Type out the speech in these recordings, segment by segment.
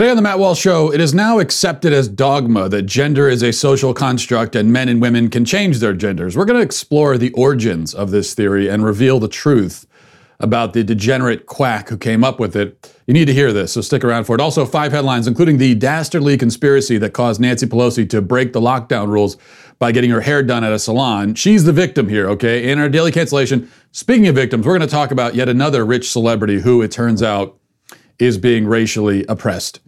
Today on the Matt Walsh Show, it is now accepted as dogma that gender is a social construct and men and women can change their genders. We're going to explore the origins of this theory and reveal the truth about the degenerate quack who came up with it. You need to hear this, so stick around for it. Also, five headlines, including the dastardly conspiracy that caused Nancy Pelosi to break the lockdown rules by getting her hair done at a salon. She's the victim here, okay? In our daily cancellation, speaking of victims, we're going to talk about yet another rich celebrity who, it turns out, is being racially oppressed.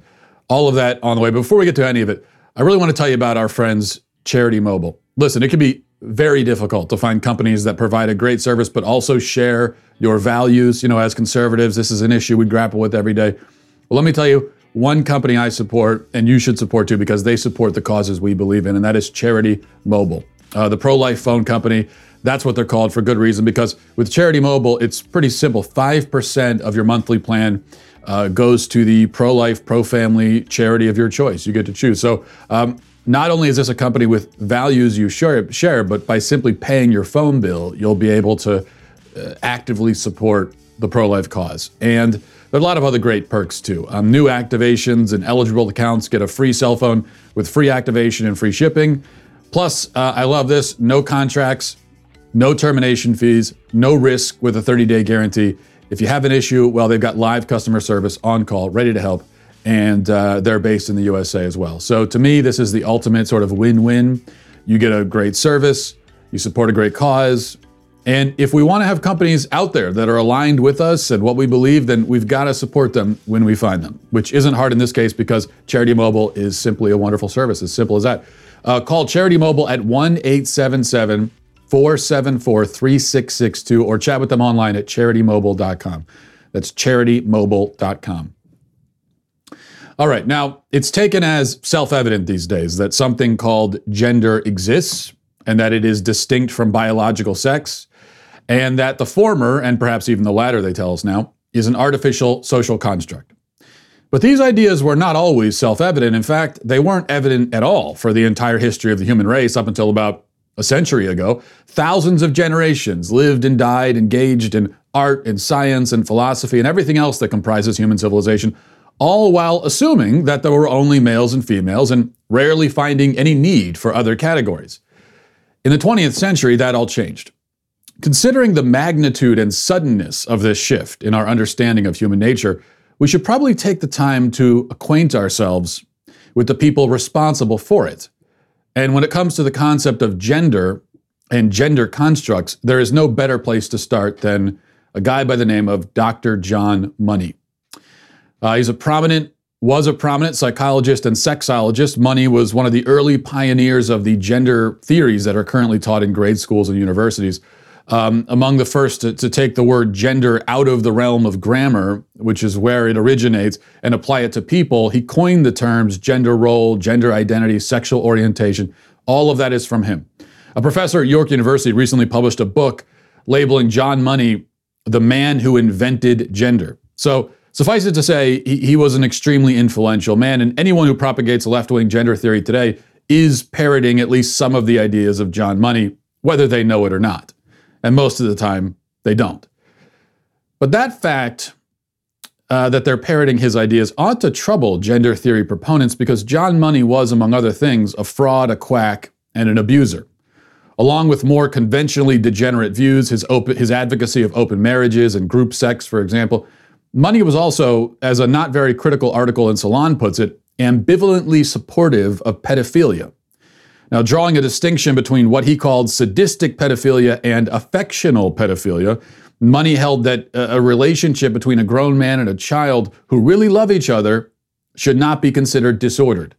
All of that on the way. Before we get to any of it, I really want to tell you about our friends, Charity Mobile. Listen, it can be very difficult to find companies that provide a great service but also share your values. You know, as conservatives, this is an issue we grapple with every day. Well, let me tell you one company I support, and you should support too, because they support the causes we believe in, and that is Charity Mobile, uh, the pro life phone company. That's what they're called for good reason, because with Charity Mobile, it's pretty simple 5% of your monthly plan uh, goes to the pro life, pro family charity of your choice. You get to choose. So, um, not only is this a company with values you share, share, but by simply paying your phone bill, you'll be able to uh, actively support the pro life cause. And there are a lot of other great perks too. Um, new activations and eligible accounts get a free cell phone with free activation and free shipping. Plus, uh, I love this no contracts, no termination fees, no risk with a 30 day guarantee. If you have an issue, well, they've got live customer service on call, ready to help, and uh, they're based in the USA as well. So to me, this is the ultimate sort of win win. You get a great service, you support a great cause. And if we want to have companies out there that are aligned with us and what we believe, then we've got to support them when we find them, which isn't hard in this case because Charity Mobile is simply a wonderful service. As simple as that. Uh, call Charity Mobile at 1 877 474 3662 or chat with them online at charitymobile.com. That's charitymobile.com. All right, now it's taken as self evident these days that something called gender exists and that it is distinct from biological sex, and that the former, and perhaps even the latter, they tell us now, is an artificial social construct. But these ideas were not always self evident. In fact, they weren't evident at all for the entire history of the human race up until about a century ago, thousands of generations lived and died engaged in art and science and philosophy and everything else that comprises human civilization, all while assuming that there were only males and females and rarely finding any need for other categories. In the 20th century, that all changed. Considering the magnitude and suddenness of this shift in our understanding of human nature, we should probably take the time to acquaint ourselves with the people responsible for it and when it comes to the concept of gender and gender constructs, there is no better place to start than a guy by the name of Dr. John Money. Uh, he's a prominent, was a prominent psychologist and sexologist. Money was one of the early pioneers of the gender theories that are currently taught in grade schools and universities um, among the first to, to, take the word gender out of the realm of grammar, which is where it originates, and apply it to people, he coined the terms gender role, gender identity, sexual orientation. All of that is from him. A professor at York University recently published a book labeling John Money the man who invented gender. So, suffice it to say, he, he was an extremely influential man, and anyone who propagates left wing gender theory today is parroting at least some of the ideas of John Money, whether they know it or not and most of the time they don't. But that fact uh, that they're parroting his ideas ought to trouble gender theory proponents because John Money was, among other things, a fraud, a quack, and an abuser. Along with more conventionally degenerate views, his, his advocacy of open marriages and group sex, for example, Money was also, as a not very critical article in Salon puts it, ambivalently supportive of pedophilia. Now, drawing a distinction between what he called sadistic pedophilia and affectional pedophilia, Money held that a relationship between a grown man and a child who really love each other should not be considered disordered.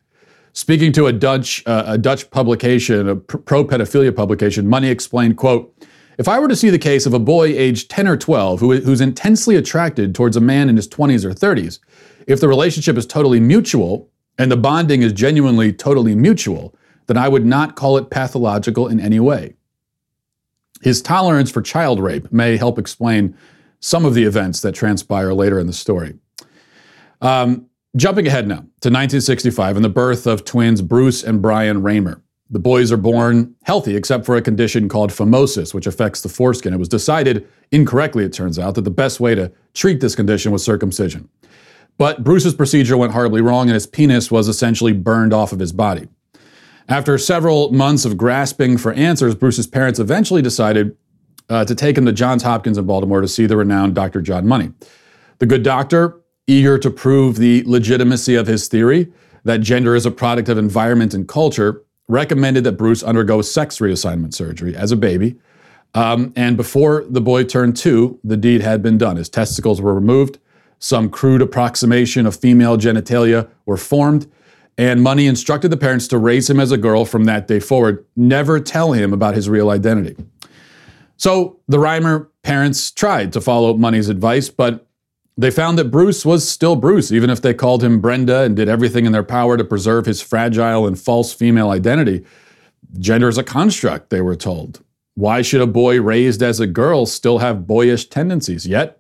Speaking to a Dutch, uh, a Dutch publication, a pro pedophilia publication, Money explained, quote, if I were to see the case of a boy aged 10 or 12 who, who's intensely attracted towards a man in his 20s or 30s, if the relationship is totally mutual and the bonding is genuinely totally mutual, then I would not call it pathological in any way. His tolerance for child rape may help explain some of the events that transpire later in the story. Um, jumping ahead now to 1965 and the birth of twins Bruce and Brian Reimer. The boys are born healthy except for a condition called phimosis, which affects the foreskin. It was decided incorrectly, it turns out, that the best way to treat this condition was circumcision. But Bruce's procedure went horribly wrong, and his penis was essentially burned off of his body. After several months of grasping for answers, Bruce's parents eventually decided uh, to take him to Johns Hopkins in Baltimore to see the renowned Dr. John Money. The good doctor, eager to prove the legitimacy of his theory that gender is a product of environment and culture, recommended that Bruce undergo sex reassignment surgery as a baby. Um, and before the boy turned two, the deed had been done. His testicles were removed, some crude approximation of female genitalia were formed, and Money instructed the parents to raise him as a girl from that day forward, never tell him about his real identity. So the Reimer parents tried to follow Money's advice, but they found that Bruce was still Bruce, even if they called him Brenda and did everything in their power to preserve his fragile and false female identity. Gender is a construct, they were told. Why should a boy raised as a girl still have boyish tendencies? Yet,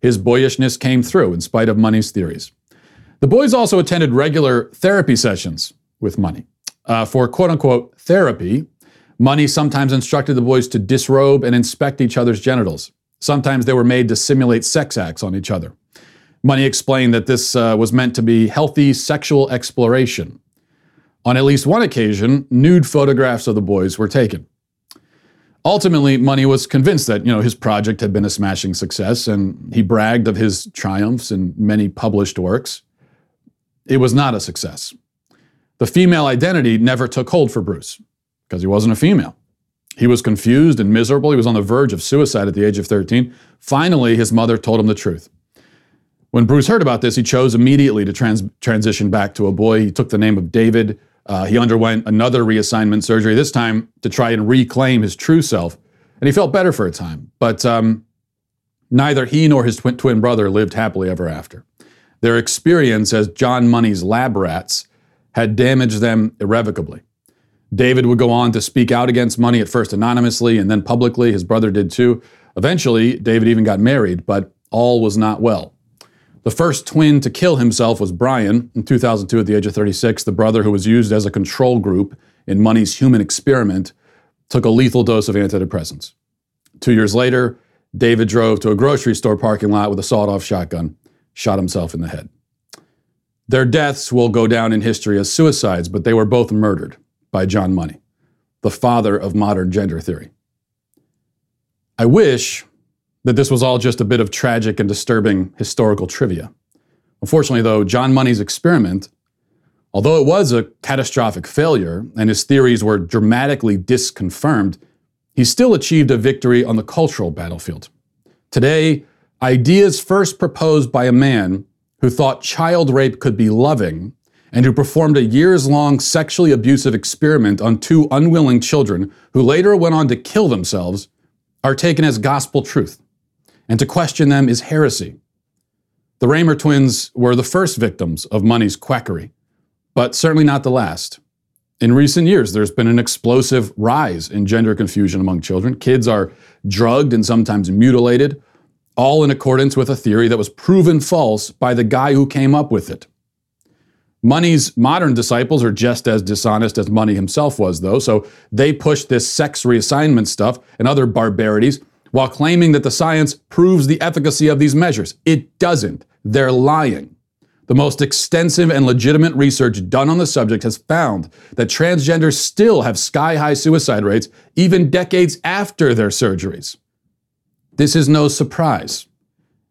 his boyishness came through in spite of Money's theories. The boys also attended regular therapy sessions with Money. Uh, for quote unquote therapy, Money sometimes instructed the boys to disrobe and inspect each other's genitals. Sometimes they were made to simulate sex acts on each other. Money explained that this uh, was meant to be healthy sexual exploration. On at least one occasion, nude photographs of the boys were taken. Ultimately, Money was convinced that you know his project had been a smashing success, and he bragged of his triumphs in many published works. It was not a success. The female identity never took hold for Bruce because he wasn't a female. He was confused and miserable. He was on the verge of suicide at the age of 13. Finally, his mother told him the truth. When Bruce heard about this, he chose immediately to trans- transition back to a boy. He took the name of David. Uh, he underwent another reassignment surgery, this time to try and reclaim his true self. And he felt better for a time. But um, neither he nor his twin, twin brother lived happily ever after. Their experience as John Money's lab rats had damaged them irrevocably. David would go on to speak out against Money at first anonymously and then publicly. His brother did too. Eventually, David even got married, but all was not well. The first twin to kill himself was Brian in 2002 at the age of 36. The brother who was used as a control group in Money's human experiment took a lethal dose of antidepressants. Two years later, David drove to a grocery store parking lot with a sawed off shotgun, shot himself in the head. Their deaths will go down in history as suicides, but they were both murdered by John Money, the father of modern gender theory. I wish that this was all just a bit of tragic and disturbing historical trivia. Unfortunately, though, John Money's experiment, although it was a catastrophic failure and his theories were dramatically disconfirmed, he still achieved a victory on the cultural battlefield. Today, ideas first proposed by a man who thought child rape could be loving and who performed a years long sexually abusive experiment on two unwilling children who later went on to kill themselves, are taken as gospel truth. And to question them is heresy. The Reimer twins were the first victims of Money's quackery, but certainly not the last. In recent years, there's been an explosive rise in gender confusion among children. Kids are drugged and sometimes mutilated, all in accordance with a theory that was proven false by the guy who came up with it. Money's modern disciples are just as dishonest as Money himself was, though, so they push this sex reassignment stuff and other barbarities while claiming that the science proves the efficacy of these measures. It doesn't. They're lying. The most extensive and legitimate research done on the subject has found that transgenders still have sky high suicide rates even decades after their surgeries. This is no surprise.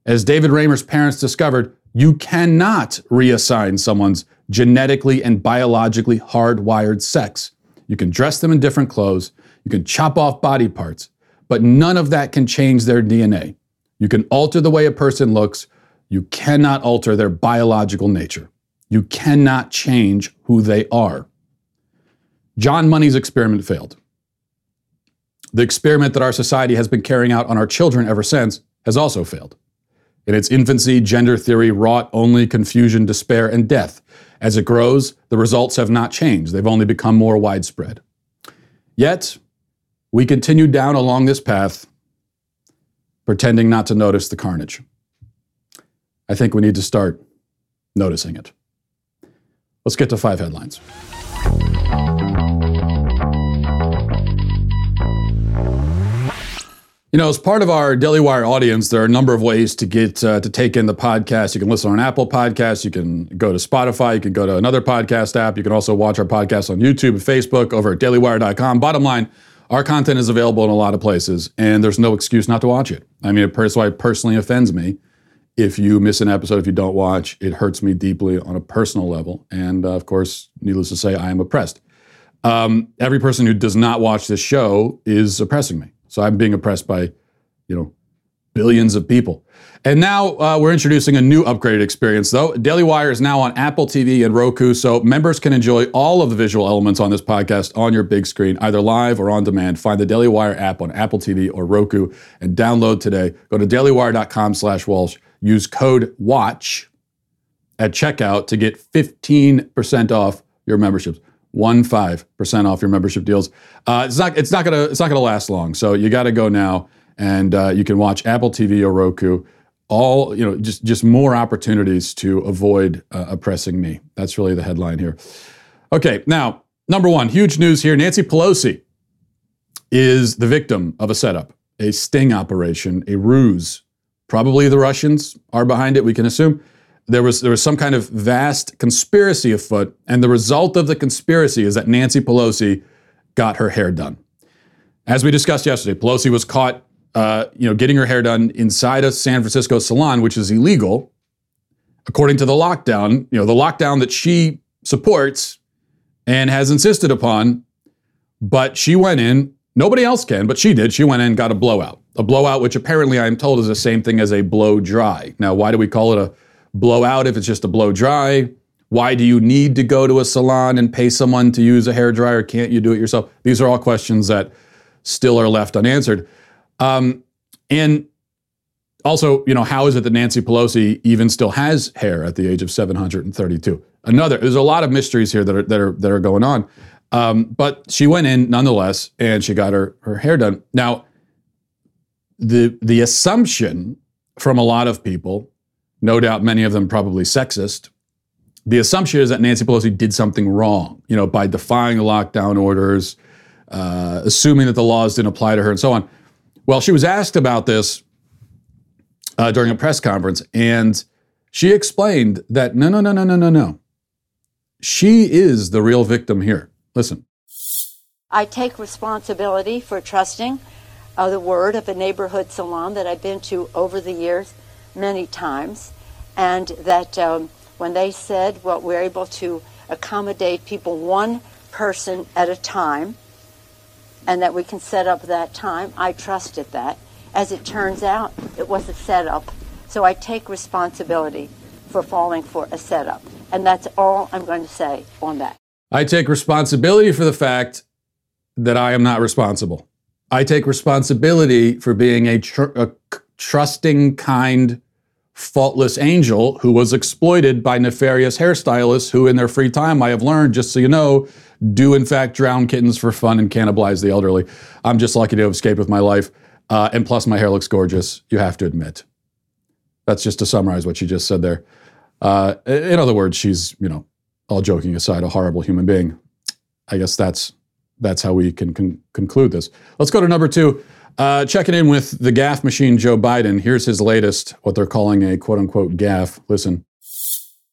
As David Reimer's parents discovered, you cannot reassign someone's genetically and biologically hardwired sex. You can dress them in different clothes, you can chop off body parts, but none of that can change their DNA. You can alter the way a person looks, you cannot alter their biological nature. You cannot change who they are. John Money's experiment failed. The experiment that our society has been carrying out on our children ever since has also failed. In its infancy, gender theory wrought only confusion, despair, and death. As it grows, the results have not changed, they've only become more widespread. Yet, we continue down along this path, pretending not to notice the carnage. I think we need to start noticing it. Let's get to five headlines. You know, as part of our Daily Wire audience, there are a number of ways to get uh, to take in the podcast. You can listen on Apple Podcasts. You can go to Spotify. You can go to another podcast app. You can also watch our podcast on YouTube and Facebook over at dailywire.com. Bottom line, our content is available in a lot of places, and there's no excuse not to watch it. I mean, it why it personally offends me if you miss an episode, if you don't watch. It hurts me deeply on a personal level, and uh, of course, needless to say, I am oppressed. Um, every person who does not watch this show is oppressing me. So I'm being oppressed by, you know, billions of people. And now uh, we're introducing a new upgraded experience, though. Daily Wire is now on Apple TV and Roku, so members can enjoy all of the visual elements on this podcast on your big screen, either live or on demand. Find the Daily Wire app on Apple TV or Roku and download today. Go to dailywire.com slash Walsh. Use code WATCH at checkout to get 15% off your memberships one five percent off your membership deals. Uh, it's not it's not gonna it's not gonna last long. So you got to go now, and uh, you can watch Apple TV or Roku. All you know, just just more opportunities to avoid uh, oppressing me. That's really the headline here. Okay, now number one, huge news here. Nancy Pelosi is the victim of a setup, a sting operation, a ruse. Probably the Russians are behind it. We can assume there was there was some kind of vast conspiracy afoot, and the result of the conspiracy is that Nancy Pelosi got her hair done. As we discussed yesterday, Pelosi was caught, uh, you know, getting her hair done inside a San Francisco salon, which is illegal, according to the lockdown. You know, the lockdown that she supports and has insisted upon. But she went in. Nobody else can, but she did. She went in got a blowout. A blowout, which apparently I am told is the same thing as a blow dry. Now, why do we call it a blow out if it's just a blow dry? Why do you need to go to a salon and pay someone to use a hair dryer? Can't you do it yourself? These are all questions that still are left unanswered. Um, and also, you know, how is it that Nancy Pelosi even still has hair at the age of 732? Another, there's a lot of mysteries here that are that are that are going on. Um, but she went in nonetheless, and she got her her hair done. Now, the the assumption from a lot of people no doubt many of them probably sexist. The assumption is that Nancy Pelosi did something wrong, you know, by defying the lockdown orders, uh, assuming that the laws didn't apply to her, and so on. Well, she was asked about this uh, during a press conference, and she explained that no, no, no, no, no, no, no. She is the real victim here. Listen. I take responsibility for trusting uh, the word of a neighborhood salon that I've been to over the years many times, and that um, when they said, well, we're able to accommodate people one person at a time, and that we can set up that time, I trusted that. As it turns out, it was a setup. So I take responsibility for falling for a setup. And that's all I'm going to say on that. I take responsibility for the fact that I am not responsible. I take responsibility for being a, tr- a trusting, kind faultless angel who was exploited by nefarious hairstylists who, in their free time, I have learned, just so you know, do in fact drown kittens for fun and cannibalize the elderly. I'm just lucky to have escaped with my life. Uh, and plus, my hair looks gorgeous, you have to admit. That's just to summarize what she just said there. Uh, in other words, she's, you know, all joking aside, a horrible human being. I guess that's that's how we can con- conclude this. Let's go to number two. Uh, checking in with the gaffe machine, Joe Biden. Here's his latest, what they're calling a quote unquote gaffe. Listen.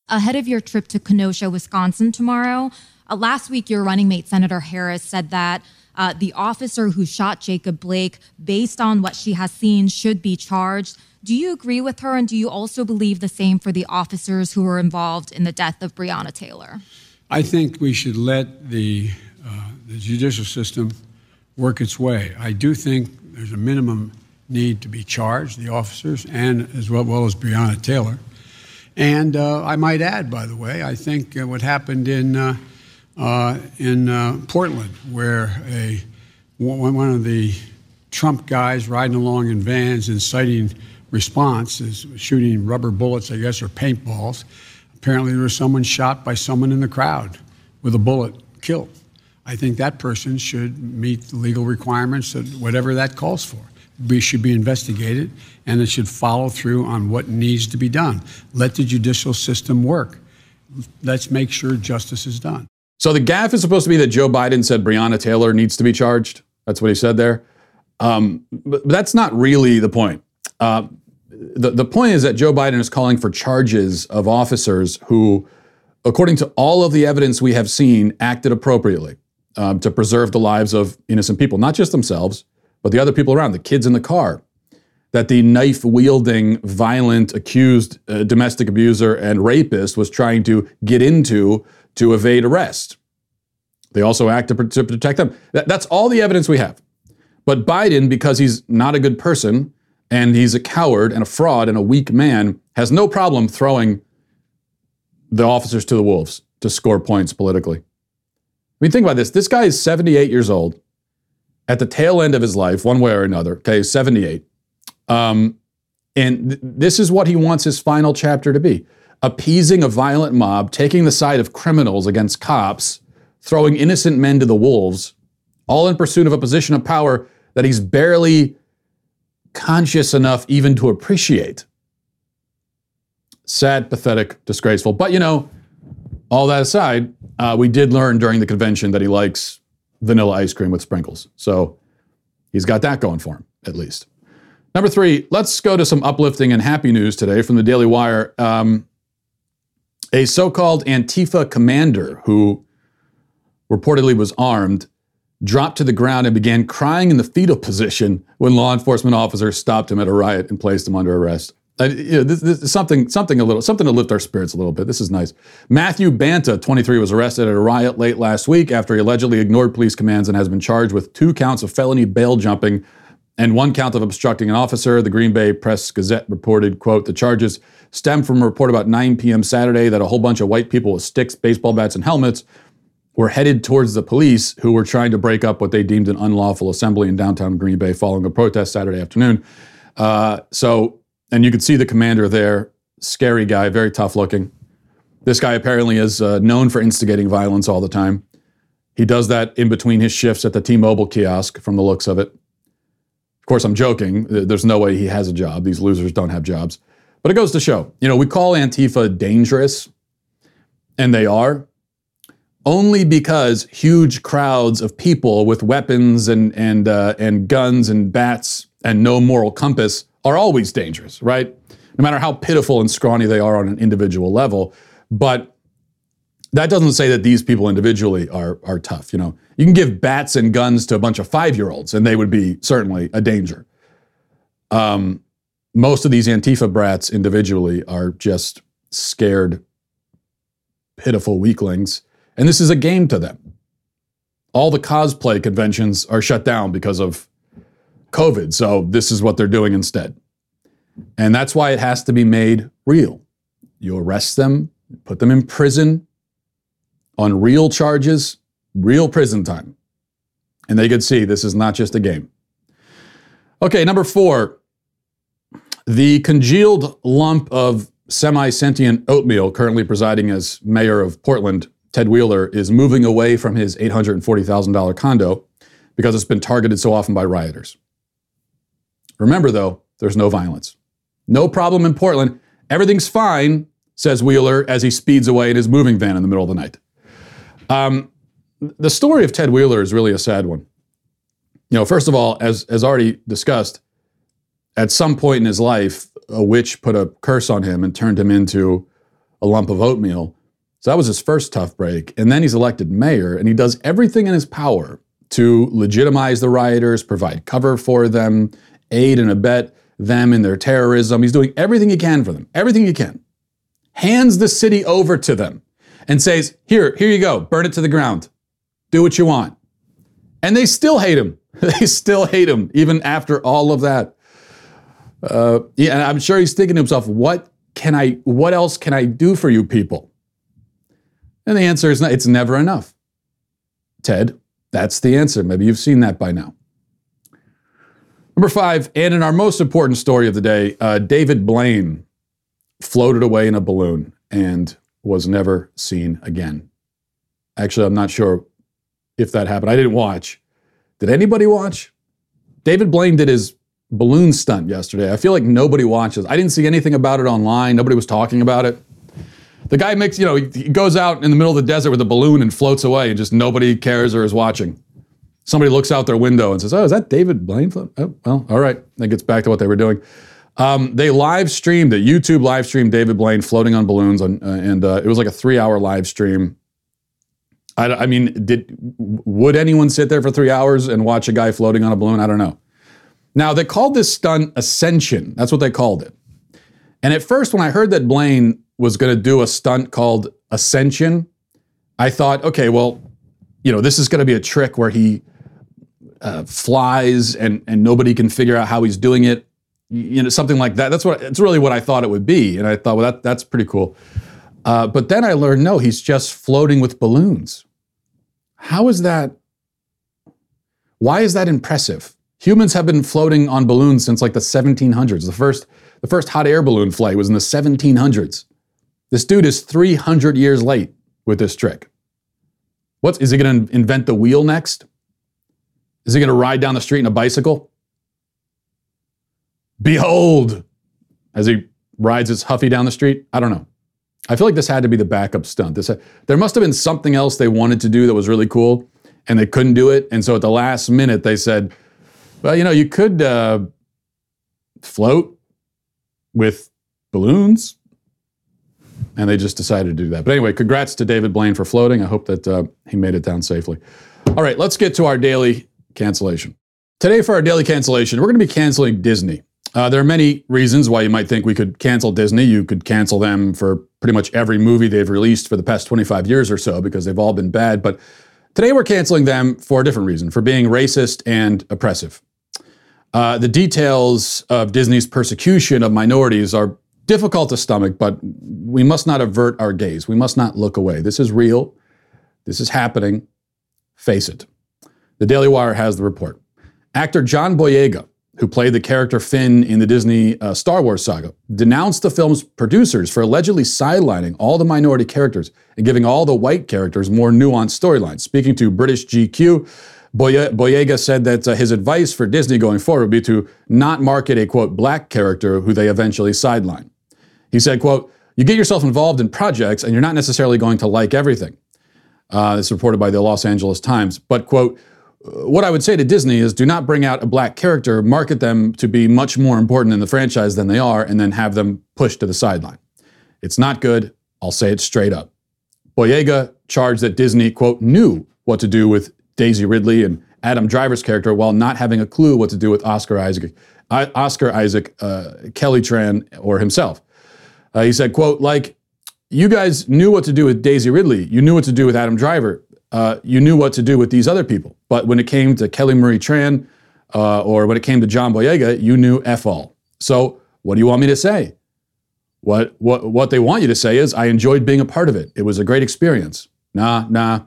Ahead of your trip to Kenosha, Wisconsin tomorrow, uh, last week your running mate, Senator Harris, said that uh, the officer who shot Jacob Blake, based on what she has seen, should be charged. Do you agree with her? And do you also believe the same for the officers who were involved in the death of Breonna Taylor? I think we should let the, uh, the judicial system work its way. I do think there's a minimum need to be charged, the officers, and as well, well as Breonna Taylor. And uh, I might add, by the way, I think uh, what happened in uh, uh in uh, Portland, where a one of the Trump guys riding along in vans inciting response is shooting rubber bullets, I guess, or paintballs. Apparently, there was someone shot by someone in the crowd with a bullet killed. I think that person should meet the legal requirements that whatever that calls for. We should be investigated and it should follow through on what needs to be done. Let the judicial system work. Let's make sure justice is done. So the gaffe is supposed to be that Joe Biden said Breonna Taylor needs to be charged. That's what he said there. Um, but, that's not really the point. Uh, the, the point is that Joe Biden is calling for charges of officers who, according to all of the evidence we have seen, acted appropriately um, to preserve the lives of innocent people, not just themselves, but the other people around, the kids in the car. That the knife wielding, violent, accused uh, domestic abuser and rapist was trying to get into to evade arrest. They also act to, to protect them. That, that's all the evidence we have. But Biden, because he's not a good person and he's a coward and a fraud and a weak man, has no problem throwing the officers to the wolves to score points politically. Mean, think about this. This guy is 78 years old, at the tail end of his life, one way or another. Okay, 78. Um, and th- this is what he wants his final chapter to be appeasing a violent mob, taking the side of criminals against cops, throwing innocent men to the wolves, all in pursuit of a position of power that he's barely conscious enough even to appreciate. Sad, pathetic, disgraceful. But you know, all that aside, uh, we did learn during the convention that he likes vanilla ice cream with sprinkles. So he's got that going for him, at least. Number three, let's go to some uplifting and happy news today from the Daily Wire. Um, a so called Antifa commander who reportedly was armed dropped to the ground and began crying in the fetal position when law enforcement officers stopped him at a riot and placed him under arrest. Uh, you know, this, this is something, something a little, something to lift our spirits a little bit. This is nice. Matthew Banta, 23, was arrested at a riot late last week after he allegedly ignored police commands and has been charged with two counts of felony bail jumping and one count of obstructing an officer. The Green Bay Press Gazette reported, quote, the charges stem from a report about 9 p.m. Saturday that a whole bunch of white people with sticks, baseball bats, and helmets were headed towards the police who were trying to break up what they deemed an unlawful assembly in downtown Green Bay following a protest Saturday afternoon. Uh, so and you could see the commander there, scary guy, very tough looking. This guy apparently is uh, known for instigating violence all the time. He does that in between his shifts at the T Mobile kiosk, from the looks of it. Of course, I'm joking. There's no way he has a job. These losers don't have jobs. But it goes to show, you know, we call Antifa dangerous, and they are, only because huge crowds of people with weapons and, and, uh, and guns and bats and no moral compass are always dangerous, right? No matter how pitiful and scrawny they are on an individual level. But that doesn't say that these people individually are, are tough. You know, you can give bats and guns to a bunch of five year olds, and they would be certainly a danger. Um, most of these Antifa brats individually are just scared, pitiful weaklings, and this is a game to them. All the cosplay conventions are shut down because of COVID. So this is what they're doing instead. And that's why it has to be made real. You arrest them, put them in prison on real charges, real prison time. And they could see this is not just a game. Okay, number four, the congealed lump of semi sentient oatmeal currently presiding as mayor of Portland, Ted Wheeler, is moving away from his $840,000 condo because it's been targeted so often by rioters. Remember, though, there's no violence. No problem in Portland. Everything's fine, says Wheeler as he speeds away in his moving van in the middle of the night. Um, the story of Ted Wheeler is really a sad one. You know, first of all, as, as already discussed, at some point in his life, a witch put a curse on him and turned him into a lump of oatmeal. So that was his first tough break. And then he's elected mayor, and he does everything in his power to legitimize the rioters, provide cover for them, aid and abet them in their terrorism. He's doing everything he can for them, everything he can. Hands the city over to them and says, Here, here you go, burn it to the ground. Do what you want. And they still hate him. they still hate him, even after all of that. Uh, yeah, and I'm sure he's thinking to himself, what can I, what else can I do for you people? And the answer is, not, it's never enough. Ted, that's the answer. Maybe you've seen that by now. Number five, and in our most important story of the day, uh, David Blaine floated away in a balloon and was never seen again. Actually, I'm not sure if that happened. I didn't watch. Did anybody watch? David Blaine did his balloon stunt yesterday. I feel like nobody watches. I didn't see anything about it online. Nobody was talking about it. The guy makes, you know, he goes out in the middle of the desert with a balloon and floats away, and just nobody cares or is watching. Somebody looks out their window and says, "Oh, is that David Blaine?" Oh, well, all right. That gets back to what they were doing. Um, they live streamed it. YouTube live streamed David Blaine floating on balloons, on, uh, and uh, it was like a three-hour live stream. I, I, mean, did would anyone sit there for three hours and watch a guy floating on a balloon? I don't know. Now they called this stunt Ascension. That's what they called it. And at first, when I heard that Blaine was going to do a stunt called Ascension, I thought, okay, well, you know, this is going to be a trick where he uh, flies and and nobody can figure out how he's doing it you know, something like that. That's what it's really what I thought it would be, and I thought, well, that that's pretty cool. Uh, but then I learned, no, he's just floating with balloons. How is that? Why is that impressive? Humans have been floating on balloons since like the 1700s. The first, the first hot air balloon flight was in the 1700s. This dude is 300 years late with this trick. What is he going to invent the wheel next? Is he going to ride down the street in a bicycle? Behold, as he rides his Huffy down the street. I don't know. I feel like this had to be the backup stunt. This, there must have been something else they wanted to do that was really cool, and they couldn't do it. And so at the last minute, they said, "Well, you know, you could uh, float with balloons." And they just decided to do that. But anyway, congrats to David Blaine for floating. I hope that uh, he made it down safely. All right, let's get to our daily cancellation. Today, for our daily cancellation, we're going to be canceling Disney. Uh, there are many reasons why you might think we could cancel Disney. You could cancel them for pretty much every movie they've released for the past 25 years or so because they've all been bad. But today we're canceling them for a different reason for being racist and oppressive. Uh, the details of Disney's persecution of minorities are difficult to stomach, but we must not avert our gaze. We must not look away. This is real. This is happening. Face it. The Daily Wire has the report. Actor John Boyega who played the character Finn in the Disney uh, Star Wars saga, denounced the film's producers for allegedly sidelining all the minority characters and giving all the white characters more nuanced storylines. Speaking to British GQ, Boyega said that uh, his advice for Disney going forward would be to not market a quote black character who they eventually sideline. He said, quote, you get yourself involved in projects and you're not necessarily going to like everything. Uh, is reported by the Los Angeles Times. But, quote, what I would say to Disney is do not bring out a black character, market them to be much more important in the franchise than they are, and then have them pushed to the sideline. It's not good. I'll say it straight up. Boyega charged that Disney, quote, knew what to do with Daisy Ridley and Adam Driver's character while not having a clue what to do with Oscar Isaac, Oscar Isaac uh, Kelly Tran or himself. Uh, he said, quote, like, you guys knew what to do with Daisy Ridley. You knew what to do with Adam Driver uh, you knew what to do with these other people. But when it came to Kelly Marie Tran uh, or when it came to John Boyega, you knew F all. So what do you want me to say? What, what, what they want you to say is, I enjoyed being a part of it. It was a great experience. Nah, nah.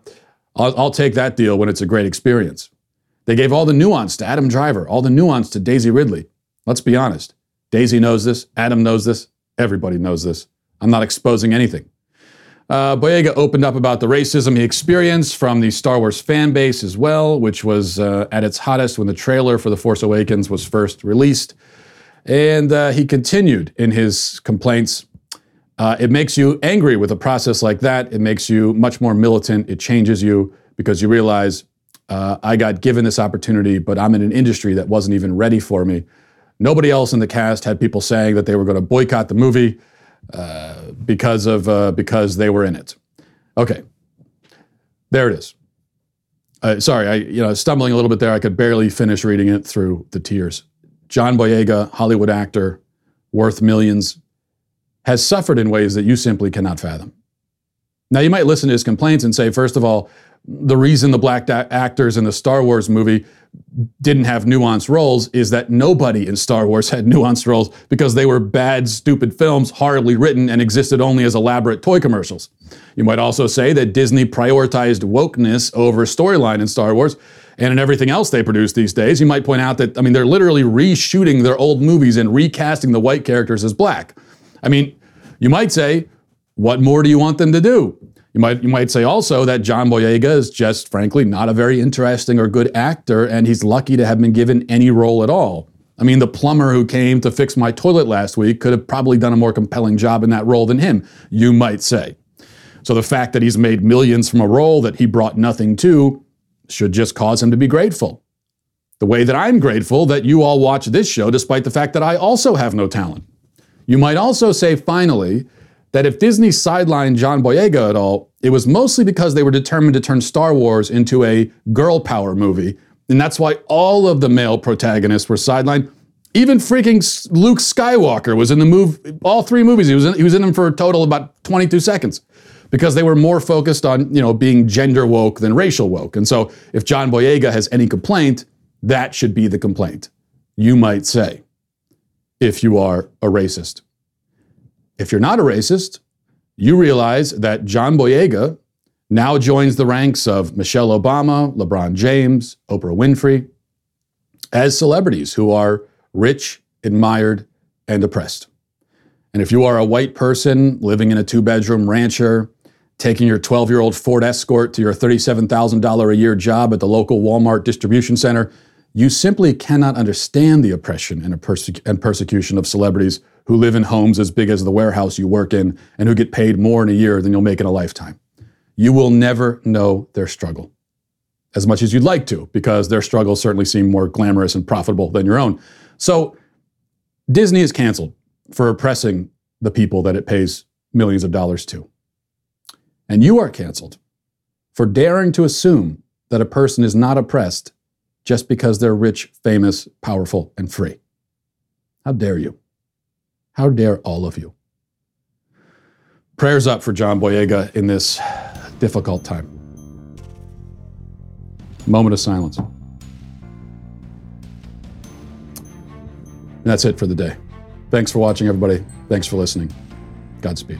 I'll, I'll take that deal when it's a great experience. They gave all the nuance to Adam Driver, all the nuance to Daisy Ridley. Let's be honest. Daisy knows this. Adam knows this. Everybody knows this. I'm not exposing anything. Uh, Boyega opened up about the racism he experienced from the Star Wars fan base as well, which was uh, at its hottest when the trailer for The Force Awakens was first released. And uh, he continued in his complaints. Uh, it makes you angry with a process like that. It makes you much more militant. It changes you because you realize uh, I got given this opportunity, but I'm in an industry that wasn't even ready for me. Nobody else in the cast had people saying that they were going to boycott the movie. Because of uh, because they were in it. Okay, there it is. Uh, sorry, I you know stumbling a little bit there. I could barely finish reading it through the tears. John Boyega, Hollywood actor, worth millions, has suffered in ways that you simply cannot fathom. Now, you might listen to his complaints and say, first of all, the reason the black actors in the Star Wars movie didn't have nuanced roles is that nobody in Star Wars had nuanced roles because they were bad, stupid films, horribly written, and existed only as elaborate toy commercials. You might also say that Disney prioritized wokeness over storyline in Star Wars and in everything else they produce these days. You might point out that, I mean, they're literally reshooting their old movies and recasting the white characters as black. I mean, you might say, what more do you want them to do? You might, you might say also that John Boyega is just, frankly, not a very interesting or good actor, and he's lucky to have been given any role at all. I mean, the plumber who came to fix my toilet last week could have probably done a more compelling job in that role than him, you might say. So the fact that he's made millions from a role that he brought nothing to, should just cause him to be grateful. The way that I'm grateful that you all watch this show, despite the fact that I also have no talent. You might also say, finally, that if Disney sidelined John Boyega at all, it was mostly because they were determined to turn Star Wars into a girl power movie. And that's why all of the male protagonists were sidelined. Even freaking Luke Skywalker was in the move, all three movies. He was in, he was in them for a total of about 22 seconds because they were more focused on, you know, being gender woke than racial woke. And so if John Boyega has any complaint, that should be the complaint. You might say, if you are a racist. If you're not a racist, you realize that John Boyega now joins the ranks of Michelle Obama, LeBron James, Oprah Winfrey as celebrities who are rich, admired, and oppressed. And if you are a white person living in a two bedroom rancher, taking your 12 year old Ford Escort to your $37,000 a year job at the local Walmart distribution center, you simply cannot understand the oppression and, perse- and persecution of celebrities who live in homes as big as the warehouse you work in and who get paid more in a year than you'll make in a lifetime. You will never know their struggle as much as you'd like to, because their struggles certainly seem more glamorous and profitable than your own. So Disney is canceled for oppressing the people that it pays millions of dollars to. And you are canceled for daring to assume that a person is not oppressed just because they're rich, famous, powerful, and free. How dare you? How dare all of you? Prayers up for John Boyega in this difficult time. Moment of silence. And that's it for the day. Thanks for watching, everybody. Thanks for listening. Godspeed.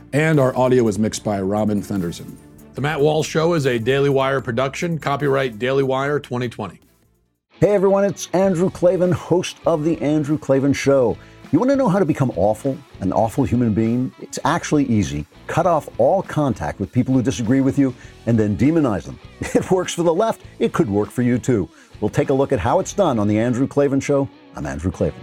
and our audio is mixed by Robin Fenderson. The Matt Walsh Show is a Daily Wire production, copyright Daily Wire 2020. Hey everyone, it's Andrew Klavan, host of The Andrew Klavan Show. You want to know how to become awful, an awful human being? It's actually easy. Cut off all contact with people who disagree with you and then demonize them. It works for the left, it could work for you too. We'll take a look at how it's done on The Andrew Klavan Show. I'm Andrew Klavan.